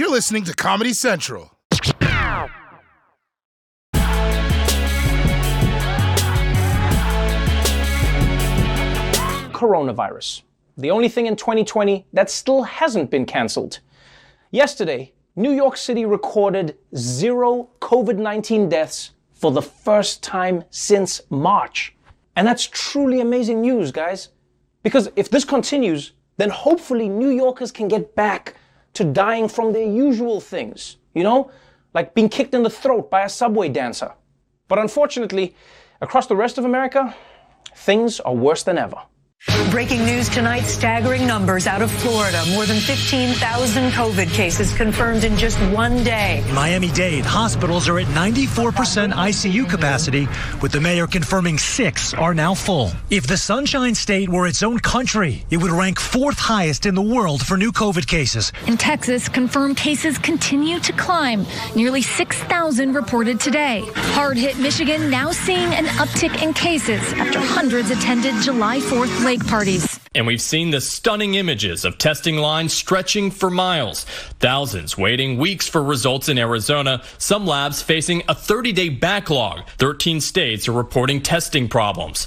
You're listening to Comedy Central. Coronavirus. The only thing in 2020 that still hasn't been cancelled. Yesterday, New York City recorded zero COVID 19 deaths for the first time since March. And that's truly amazing news, guys. Because if this continues, then hopefully New Yorkers can get back to dying from their usual things, you know, like being kicked in the throat by a subway dancer. But unfortunately, across the rest of America, things are worse than ever. Breaking news tonight, staggering numbers out of Florida. More than 15,000 COVID cases confirmed in just one day. Miami-Dade hospitals are at 94% ICU capacity, with the mayor confirming six are now full. If the Sunshine State were its own country, it would rank fourth highest in the world for new COVID cases. In Texas, confirmed cases continue to climb. Nearly 6,000 reported today. Hard hit Michigan now seeing an uptick in cases after hundreds attended July 4th lake parties. And we've seen the stunning images of testing lines stretching for miles. Thousands waiting weeks for results in Arizona. Some labs facing a 30 day backlog. 13 states are reporting testing problems.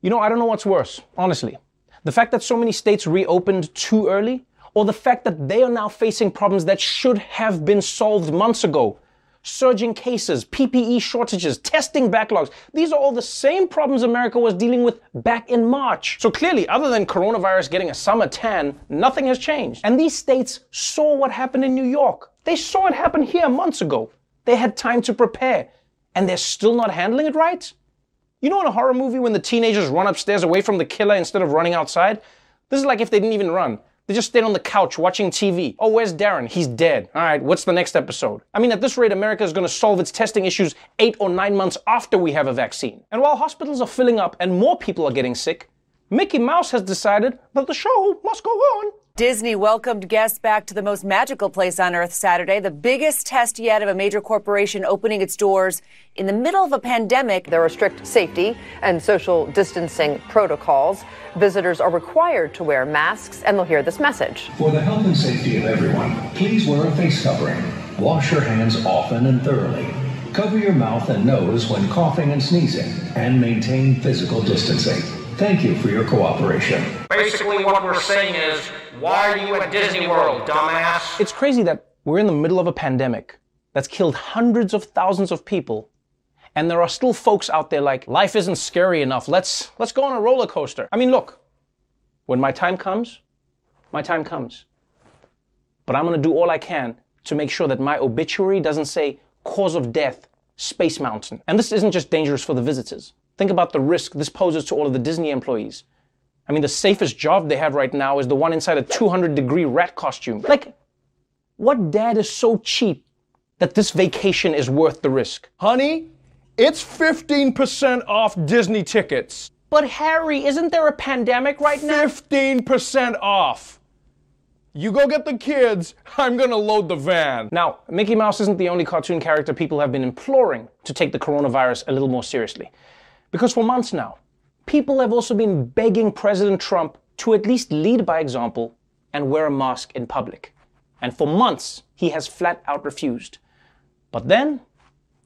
You know, I don't know what's worse, honestly. The fact that so many states reopened too early, or the fact that they are now facing problems that should have been solved months ago surging cases, PPE shortages, testing backlogs. These are all the same problems America was dealing with back in March. So clearly, other than coronavirus getting a summer tan, nothing has changed. And these states saw what happened in New York. They saw it happen here months ago. They had time to prepare, and they're still not handling it right? You know, in a horror movie, when the teenagers run upstairs away from the killer instead of running outside? This is like if they didn't even run. They just stayed on the couch watching TV. Oh, where's Darren? He's dead. All right, what's the next episode? I mean, at this rate, America is going to solve its testing issues eight or nine months after we have a vaccine. And while hospitals are filling up and more people are getting sick, Mickey Mouse has decided that the show must go on. Disney welcomed guests back to the most magical place on earth Saturday, the biggest test yet of a major corporation opening its doors in the middle of a pandemic. There are strict safety and social distancing protocols. Visitors are required to wear masks, and they'll hear this message. For the health and safety of everyone, please wear a face covering. Wash your hands often and thoroughly. Cover your mouth and nose when coughing and sneezing, and maintain physical distancing. Thank you for your cooperation. Basically, what we're saying is, why are you at Disney World, dumbass? It's crazy that we're in the middle of a pandemic that's killed hundreds of thousands of people. And there are still folks out there like, life isn't scary enough. Let's, let's go on a roller coaster. I mean, look, when my time comes, my time comes. But I'm going to do all I can to make sure that my obituary doesn't say cause of death, Space Mountain. And this isn't just dangerous for the visitors. Think about the risk this poses to all of the Disney employees. I mean, the safest job they have right now is the one inside a 200 degree rat costume. Like, what dad is so cheap that this vacation is worth the risk? Honey, it's 15% off Disney tickets. But Harry, isn't there a pandemic right now? 15% off. You go get the kids, I'm gonna load the van. Now, Mickey Mouse isn't the only cartoon character people have been imploring to take the coronavirus a little more seriously. Because for months now, people have also been begging President Trump to at least lead by example and wear a mask in public. And for months, he has flat out refused. But then,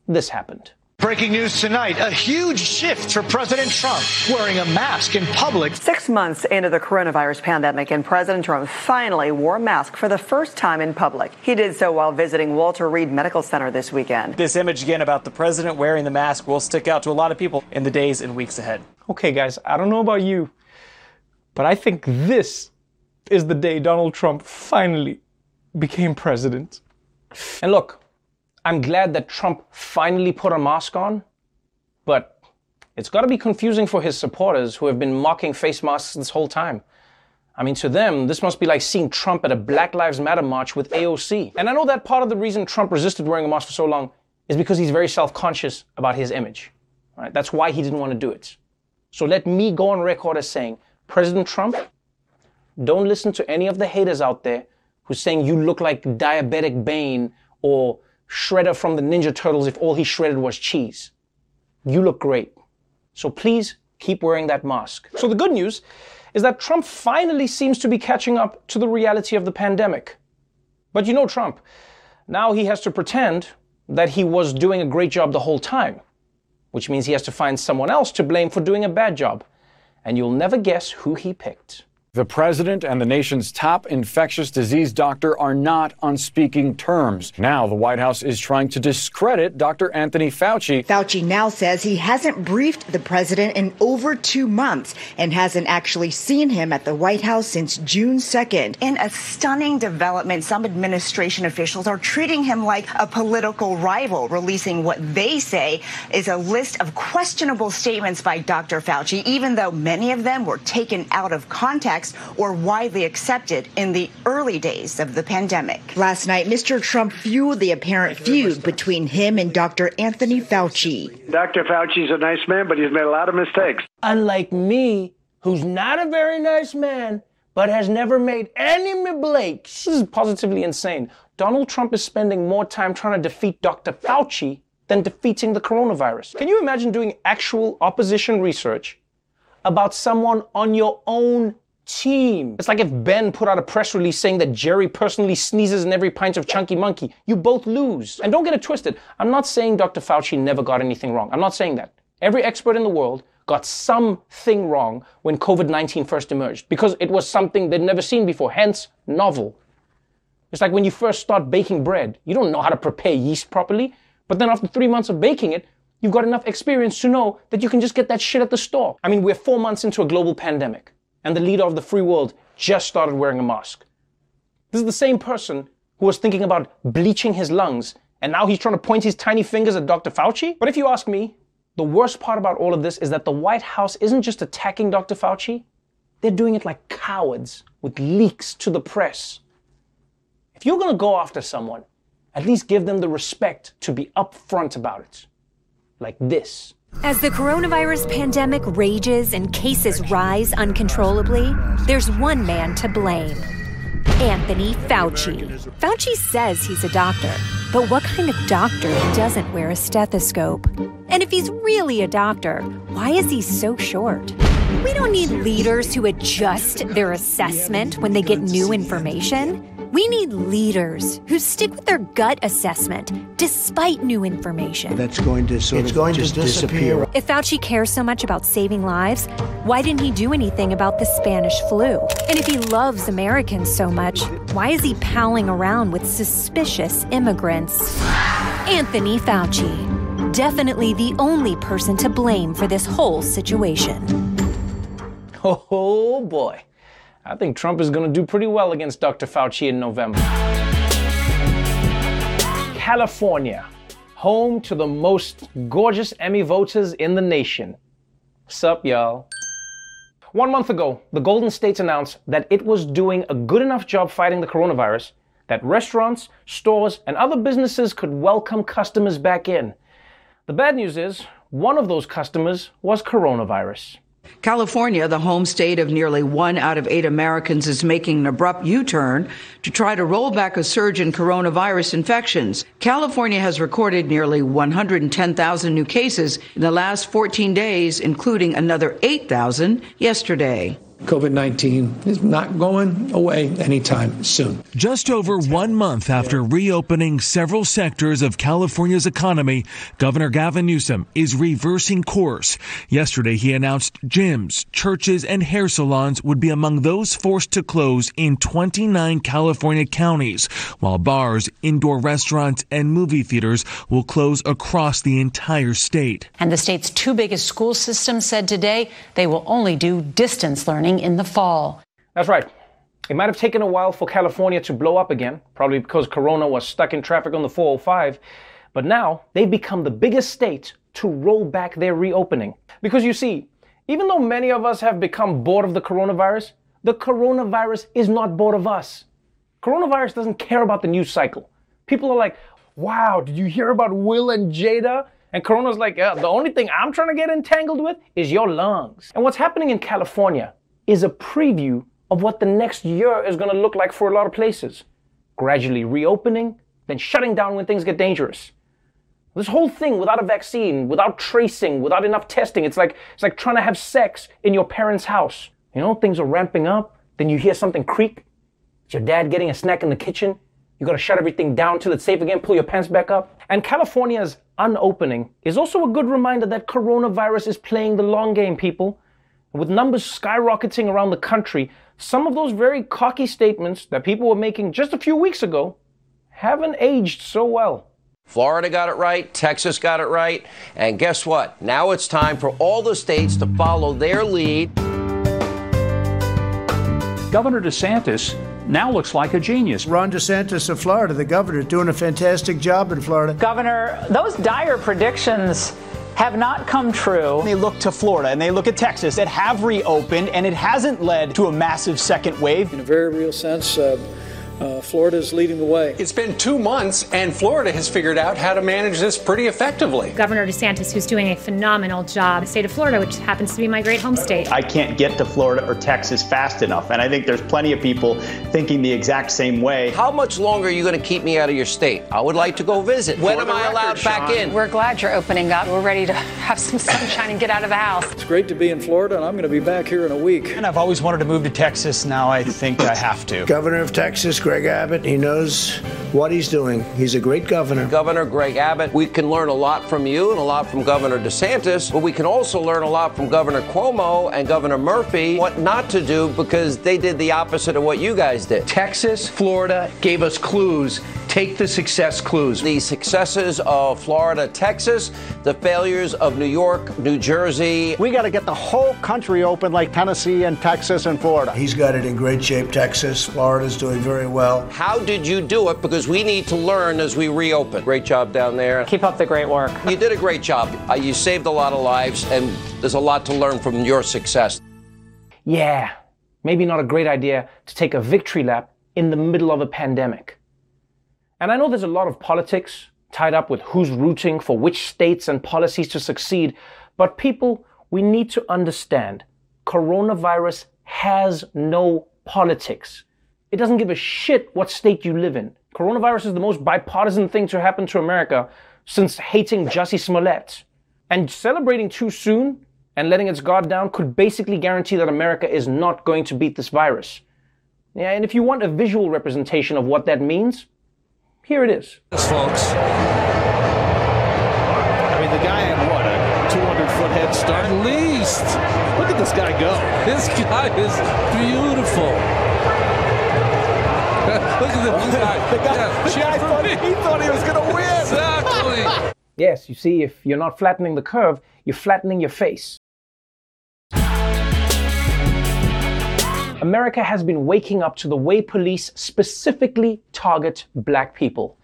this happened. Breaking news tonight a huge shift for President Trump wearing a mask in public. Six months into the coronavirus pandemic, and President Trump finally wore a mask for the first time in public. He did so while visiting Walter Reed Medical Center this weekend. This image again about the president wearing the mask will stick out to a lot of people in the days and weeks ahead. Okay, guys, I don't know about you, but I think this is the day Donald Trump finally became president. And look, I'm glad that Trump finally put a mask on, but it's got to be confusing for his supporters who have been mocking face masks this whole time. I mean, to them, this must be like seeing Trump at a Black Lives Matter march with AOC. And I know that part of the reason Trump resisted wearing a mask for so long is because he's very self conscious about his image. Right? That's why he didn't want to do it. So let me go on record as saying, President Trump, don't listen to any of the haters out there who's saying you look like diabetic Bane or Shredder from the Ninja Turtles if all he shredded was cheese. You look great. So please keep wearing that mask. So the good news is that Trump finally seems to be catching up to the reality of the pandemic. But you know Trump. Now he has to pretend that he was doing a great job the whole time, which means he has to find someone else to blame for doing a bad job. And you'll never guess who he picked. The president and the nation's top infectious disease doctor are not on speaking terms. Now, the White House is trying to discredit Dr. Anthony Fauci. Fauci now says he hasn't briefed the president in over two months and hasn't actually seen him at the White House since June 2nd. In a stunning development, some administration officials are treating him like a political rival, releasing what they say is a list of questionable statements by Dr. Fauci, even though many of them were taken out of context or widely accepted in the early days of the pandemic. Last night, Mr. Trump fueled the apparent feud between him and Dr. Anthony Fauci. Dr. Fauci's a nice man, but he's made a lot of mistakes. Unlike me, who's not a very nice man, but has never made any mistakes. This is positively insane. Donald Trump is spending more time trying to defeat Dr. Fauci than defeating the coronavirus. Can you imagine doing actual opposition research about someone on your own team. It's like if Ben put out a press release saying that Jerry personally sneezes in every pint of Chunky Monkey. You both lose. And don't get it twisted. I'm not saying Dr. Fauci never got anything wrong. I'm not saying that. Every expert in the world got something wrong when COVID 19 first emerged because it was something they'd never seen before, hence novel. It's like when you first start baking bread, you don't know how to prepare yeast properly, but then after three months of baking it, you've got enough experience to know that you can just get that shit at the store. I mean, we're four months into a global pandemic and the leader of the free world just started wearing a mask. This is the same person who was thinking about bleaching his lungs, and now he's trying to point his tiny fingers at Dr. Fauci? But if you ask me, the worst part about all of this is that the White House isn't just attacking Dr. Fauci, they're doing it like cowards with leaks to the press. If you're to go after someone, at least give them the respect to be upfront about it. Like this. As the coronavirus pandemic rages and cases rise uncontrollably, there's one man to blame Anthony Fauci. Fauci says he's a doctor, but what kind of doctor doesn't wear a stethoscope? And if he's really a doctor, why is he so short? We don't need leaders who adjust their assessment when they get new information. We need leaders who stick with their gut assessment despite new information. That's going to sort it's of going just to disappear. disappear. If Fauci cares so much about saving lives, why didn't he do anything about the Spanish flu? And if he loves Americans so much, why is he palling around with suspicious immigrants? Anthony Fauci. Definitely the only person to blame for this whole situation. Oh boy. I think Trump is going to do pretty well against Dr. Fauci in November. California, home to the most gorgeous Emmy voters in the nation. Sup, y'all? One month ago, the Golden States announced that it was doing a good enough job fighting the coronavirus that restaurants, stores, and other businesses could welcome customers back in. The bad news is, one of those customers was coronavirus. California, the home state of nearly one out of eight Americans, is making an abrupt U turn to try to roll back a surge in coronavirus infections. California has recorded nearly 110,000 new cases in the last 14 days, including another 8,000 yesterday. COVID 19 is not going away anytime soon. Just over one month after reopening several sectors of California's economy, Governor Gavin Newsom is reversing course. Yesterday, he announced gyms, churches, and hair salons would be among those forced to close in 29 California counties, while bars, indoor restaurants, and movie theaters will close across the entire state. And the state's two biggest school systems said today they will only do distance learning in the fall. That's right. It might have taken a while for California to blow up again, probably because Corona was stuck in traffic on the 405, but now they've become the biggest state to roll back their reopening. Because you see, even though many of us have become bored of the coronavirus, the coronavirus is not bored of us. Coronavirus doesn't care about the news cycle. People are like, wow, did you hear about Will and Jada? And Corona's like, the only thing I'm trying to get entangled with is your lungs. And what's happening in California is a preview of what the next year is going to look like for a lot of places. Gradually reopening, then shutting down when things get dangerous. This whole thing without a vaccine, without tracing, without enough testing, it's like it's like trying to have sex in your parents' house. You know, things are ramping up, then you hear something creak. It's your dad getting a snack in the kitchen. You gotta shut everything down till it's safe again, pull your pants back up. And California's unopening is also a good reminder that coronavirus is playing the long game, people. With numbers skyrocketing around the country, some of those very cocky statements that people were making just a few weeks ago haven't aged so well. Florida got it right, Texas got it right, and guess what? Now it's time for all the states to follow their lead. Governor DeSantis now looks like a genius. Ron DeSantis of Florida, the governor, doing a fantastic job in Florida. Governor, those dire predictions have not come true. They look to Florida and they look at Texas that have reopened, and it hasn't led to a massive second wave. In a very real sense, uh, uh, Florida is leading the way. It's been two months, and Florida has figured out how to manage this pretty effectively. Governor DeSantis, who's doing a phenomenal job, the state of Florida, which happens to be my great home state. I can't get to Florida or Texas fast enough, and I think there's plenty of people thinking the exact same way. How much longer are you going to keep me out of your state? I would like to go visit. When am the I record, allowed back in? We're glad you're opening up. We're ready to have some sunshine and get out of the house. It's great to be in Florida, and I'm going to be back here in a week. And I've always wanted to move to Texas. Now I think I have to. Governor of Texas, Greg Abbott, he knows what he's doing. He's a great governor. Governor Greg Abbott, we can learn a lot from you and a lot from Governor DeSantis, but we can also learn a lot from Governor Cuomo and Governor Murphy what not to do because they did the opposite of what you guys did. Texas, Florida gave us clues. Take the success clues. The successes of Florida, Texas, the failures of New York, New Jersey. We got to get the whole country open like Tennessee and Texas and Florida. He's got it in great shape. Texas, Florida's doing very well. How did you do it? Because we need to learn as we reopen. Great job down there. Keep up the great work. You did a great job. Uh, you saved a lot of lives, and there's a lot to learn from your success. Yeah, maybe not a great idea to take a victory lap in the middle of a pandemic. And I know there's a lot of politics tied up with who's rooting for which states and policies to succeed, but people, we need to understand coronavirus has no politics. It doesn't give a shit what state you live in. Coronavirus is the most bipartisan thing to happen to America since hating Jussie Smollett. And celebrating too soon and letting its guard down could basically guarantee that America is not going to beat this virus. Yeah, and if you want a visual representation of what that means, here it is. Yes, folks. I mean, the guy had what, a 200 foot head start? At least. Look at this guy go. This guy is beautiful. Look at the guy. The guy, Yeah, the guy thought, he thought he was going to win. Exactly. Yes, you see, if you're not flattening the curve, you're flattening your face. America has been waking up to the way police specifically target black people.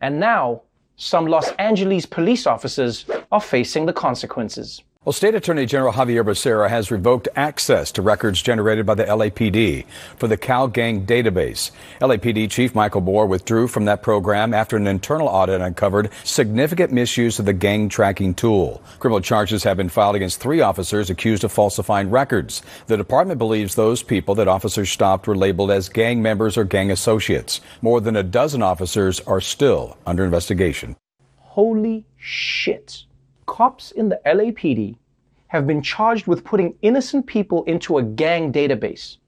And now, some Los Angeles police officers are facing the consequences. Well, State Attorney General Xavier Becerra has revoked access to records generated by the LAPD for the CalGang database. LAPD Chief Michael Moore withdrew from that program after an internal audit uncovered significant misuse of the gang tracking tool. Criminal charges have been filed against three officers accused of falsifying records. The department believes those people that officers stopped were labeled as gang members or gang associates. More than a dozen officers are still under investigation. Holy shit. Cops in the LAPD have been charged with putting innocent people into a gang database.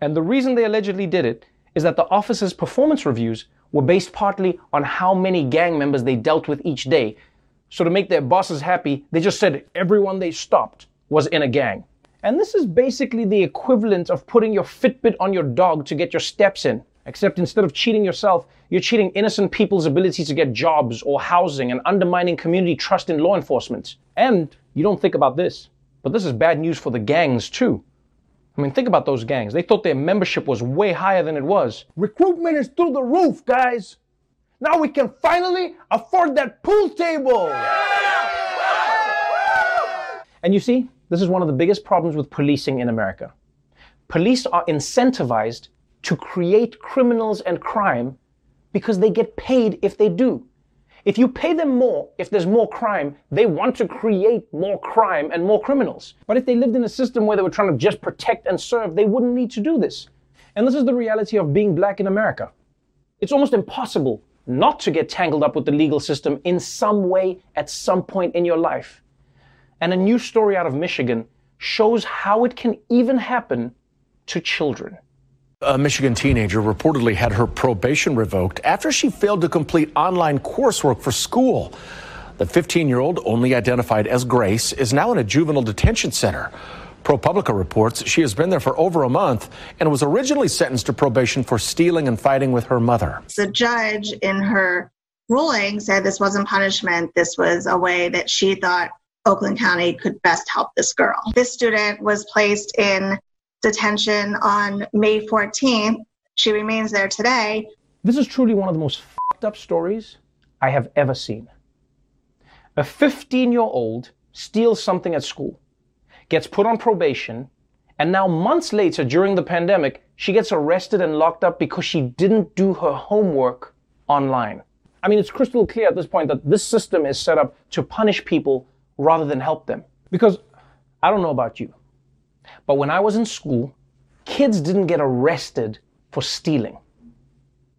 And the reason they allegedly did it is that the officers' performance reviews were based partly on how many gang members they dealt with each day. So to make their bosses happy, they just said everyone they stopped was in a gang. And this is basically the equivalent of putting your Fitbit on your dog to get your steps in. Except instead of cheating yourself, you're cheating innocent people's ability to get jobs or housing and undermining community trust in law enforcement. And you don't think about this, but this is bad news for the gangs too. I mean, think about those gangs. They thought their membership was way higher than it was. Recruitment is through the roof, guys. Now we can finally afford that pool table. And you see, this is one of the biggest problems with policing in America. Police are incentivized to create criminals and crime because they get paid if they do. If you pay them more, if there's more crime, they want to create more crime and more criminals. But if they lived in a system where they were trying to just protect and serve, they wouldn't need to do this. And this is the reality of being black in America. It's almost impossible not to get tangled up with the legal system in some way at some point in your life. And a new story out of Michigan shows how it can even happen to children. A Michigan teenager reportedly had her probation revoked after she failed to complete online coursework for school. The 15 year old, only identified as Grace, is now in a juvenile detention center. ProPublica reports she has been there for over a month and was originally sentenced to probation for stealing and fighting with her mother. The judge, in her ruling, said this wasn't punishment. This was a way that she thought Oakland County could best help this girl. This student was placed in detention on May 14th. She remains there today. This is truly one of the most fucked up stories I have ever seen. A 15 year old steals something at school, gets put on probation, and now months later during the pandemic, she gets arrested and locked up because she didn't do her homework online. I mean, it's crystal clear at this point that this system is set up to punish people rather than help them. Because I don't know about you, but when I was in school, kids didn't get arrested for stealing.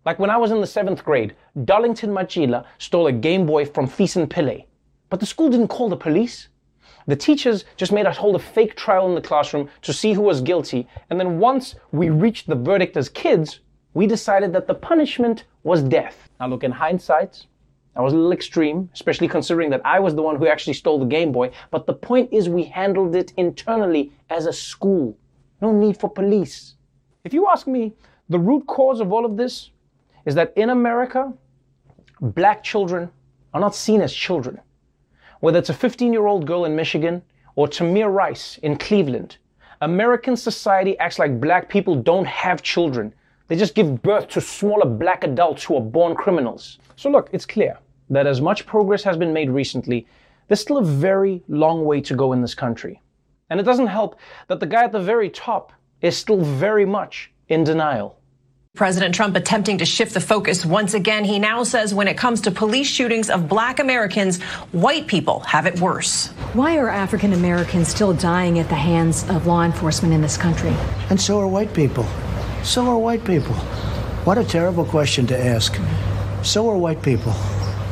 Like when I was in the seventh grade, Darlington Machila stole a Game Boy from Thiessen Pillay. But the school didn't call the police. The teachers just made us hold a fake trial in the classroom to see who was guilty, and then once we reached the verdict as kids, we decided that the punishment was death. Now, look, in hindsight, I was a little extreme, especially considering that I was the one who actually stole the Game Boy, but the point is we handled it internally as a school. No need for police. If you ask me, the root cause of all of this is that in America, black children are not seen as children. Whether it's a 15 year old girl in Michigan or Tamir Rice in Cleveland, American society acts like black people don't have children. They just give birth to smaller black adults who are born criminals. So, look, it's clear that as much progress has been made recently, there's still a very long way to go in this country. And it doesn't help that the guy at the very top is still very much in denial. President Trump attempting to shift the focus once again. He now says when it comes to police shootings of black Americans, white people have it worse. Why are African Americans still dying at the hands of law enforcement in this country? And so are white people. So are white people. What a terrible question to ask. So are white people.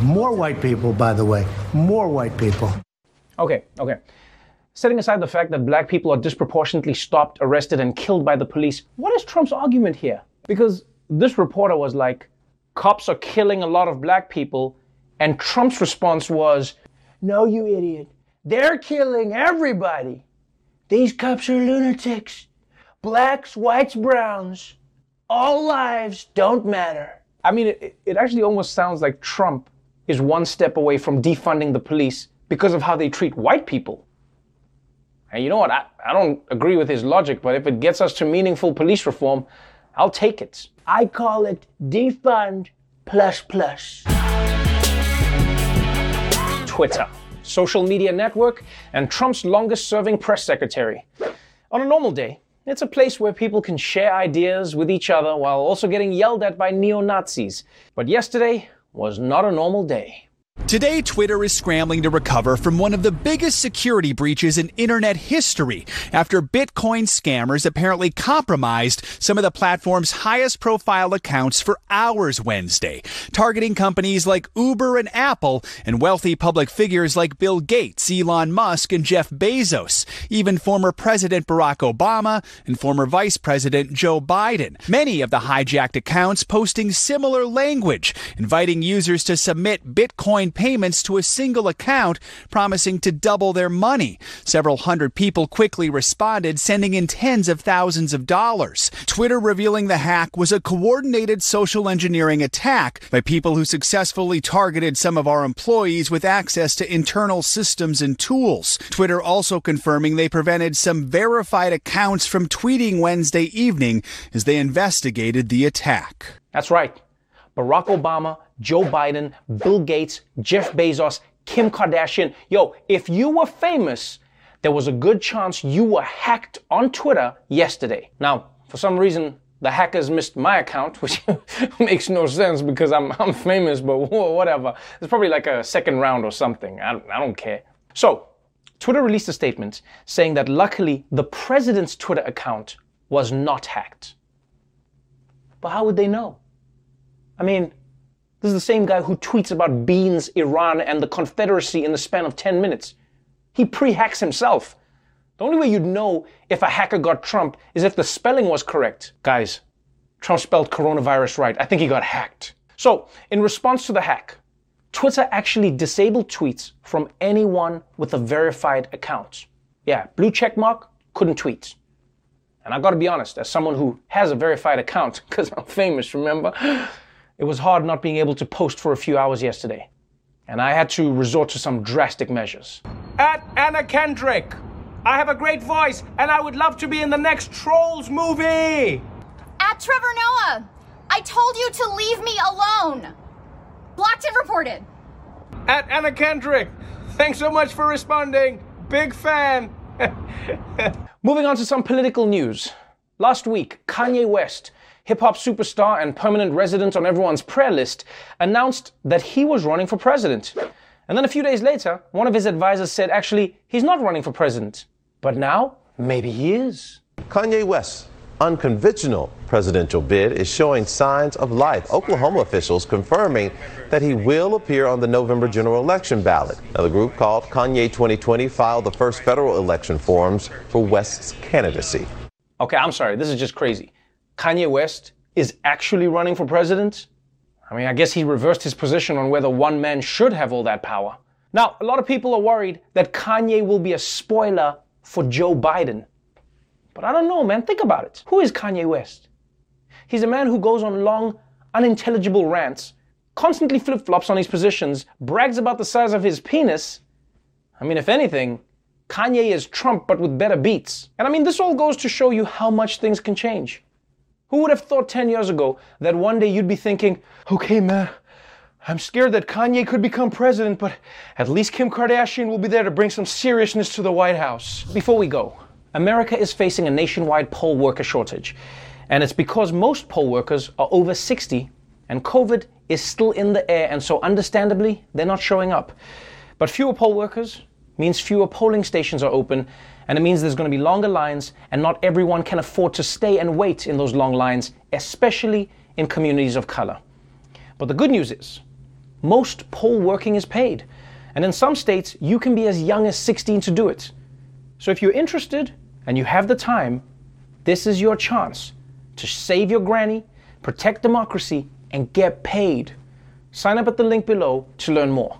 More white people, by the way. More white people. Okay, okay. Setting aside the fact that black people are disproportionately stopped, arrested, and killed by the police, what is Trump's argument here? Because this reporter was like, cops are killing a lot of black people, and Trump's response was, no, you idiot. They're killing everybody. These cops are lunatics blacks, whites, browns, all lives don't matter. I mean, it, it actually almost sounds like Trump is one step away from defunding the police because of how they treat white people. And you know what? I, I don't agree with his logic, but if it gets us to meaningful police reform, I'll take it. I call it defund plus plus. Twitter, social media network, and Trump's longest serving press secretary. On a normal day, it's a place where people can share ideas with each other while also getting yelled at by neo Nazis. But yesterday was not a normal day. Today, Twitter is scrambling to recover from one of the biggest security breaches in internet history after Bitcoin scammers apparently compromised some of the platform's highest profile accounts for hours Wednesday, targeting companies like Uber and Apple and wealthy public figures like Bill Gates, Elon Musk, and Jeff Bezos, even former President Barack Obama and former Vice President Joe Biden. Many of the hijacked accounts posting similar language, inviting users to submit Bitcoin payments to a single account, promising to double their money. Several hundred people quickly responded, sending in tens of thousands of dollars. Twitter revealing the hack was a coordinated social engineering attack by people who successfully targeted some of our employees with access to internal systems and tools. Twitter also confirming they prevented some verified accounts from tweeting Wednesday evening as they investigated the attack. That's right. Barack Obama, Joe Biden, Bill Gates, Jeff Bezos, Kim Kardashian. Yo, if you were famous, there was a good chance you were hacked on Twitter yesterday. Now, for some reason, the hackers missed my account, which makes no sense because I'm, I'm famous, but whatever. It's probably like a second round or something. I I don't care. So, Twitter released a statement saying that luckily the president's Twitter account was not hacked. But how would they know? I mean, this is the same guy who tweets about beans, Iran, and the Confederacy in the span of 10 minutes. He pre hacks himself. The only way you'd know if a hacker got Trump is if the spelling was correct. Guys, Trump spelled coronavirus right. I think he got hacked. So, in response to the hack, Twitter actually disabled tweets from anyone with a verified account. Yeah, blue check mark, couldn't tweet. And I gotta be honest, as someone who has a verified account, because I'm famous, remember? It was hard not being able to post for a few hours yesterday. And I had to resort to some drastic measures. At Anna Kendrick, I have a great voice and I would love to be in the next Trolls movie. At Trevor Noah, I told you to leave me alone. Blocked and reported. At Anna Kendrick, thanks so much for responding. Big fan. Moving on to some political news. Last week, Kanye West, hip hop superstar and permanent resident on everyone's prayer list, announced that he was running for president. And then a few days later, one of his advisors said actually, he's not running for president. But now, maybe he is. Kanye West unconventional presidential bid is showing signs of life. Oklahoma officials confirming that he will appear on the November general election ballot. Now, the group called Kanye 2020 filed the first federal election forms for West's candidacy. Okay, I'm sorry, this is just crazy. Kanye West is actually running for president? I mean, I guess he reversed his position on whether one man should have all that power. Now, a lot of people are worried that Kanye will be a spoiler for Joe Biden. But I don't know, man. Think about it. Who is Kanye West? He's a man who goes on long, unintelligible rants, constantly flip flops on his positions, brags about the size of his penis. I mean, if anything, Kanye is Trump but with better beats. And I mean, this all goes to show you how much things can change. Who would have thought 10 years ago that one day you'd be thinking, okay, man, I'm scared that Kanye could become president, but at least Kim Kardashian will be there to bring some seriousness to the White House. Before we go, America is facing a nationwide poll worker shortage. And it's because most poll workers are over 60 and COVID is still in the air, and so understandably, they're not showing up. But fewer poll workers means fewer polling stations are open, and it means there's going to be longer lines, and not everyone can afford to stay and wait in those long lines, especially in communities of color. But the good news is, most poll working is paid. And in some states, you can be as young as 16 to do it. So if you're interested, and you have the time, this is your chance to save your granny, protect democracy, and get paid. Sign up at the link below to learn more.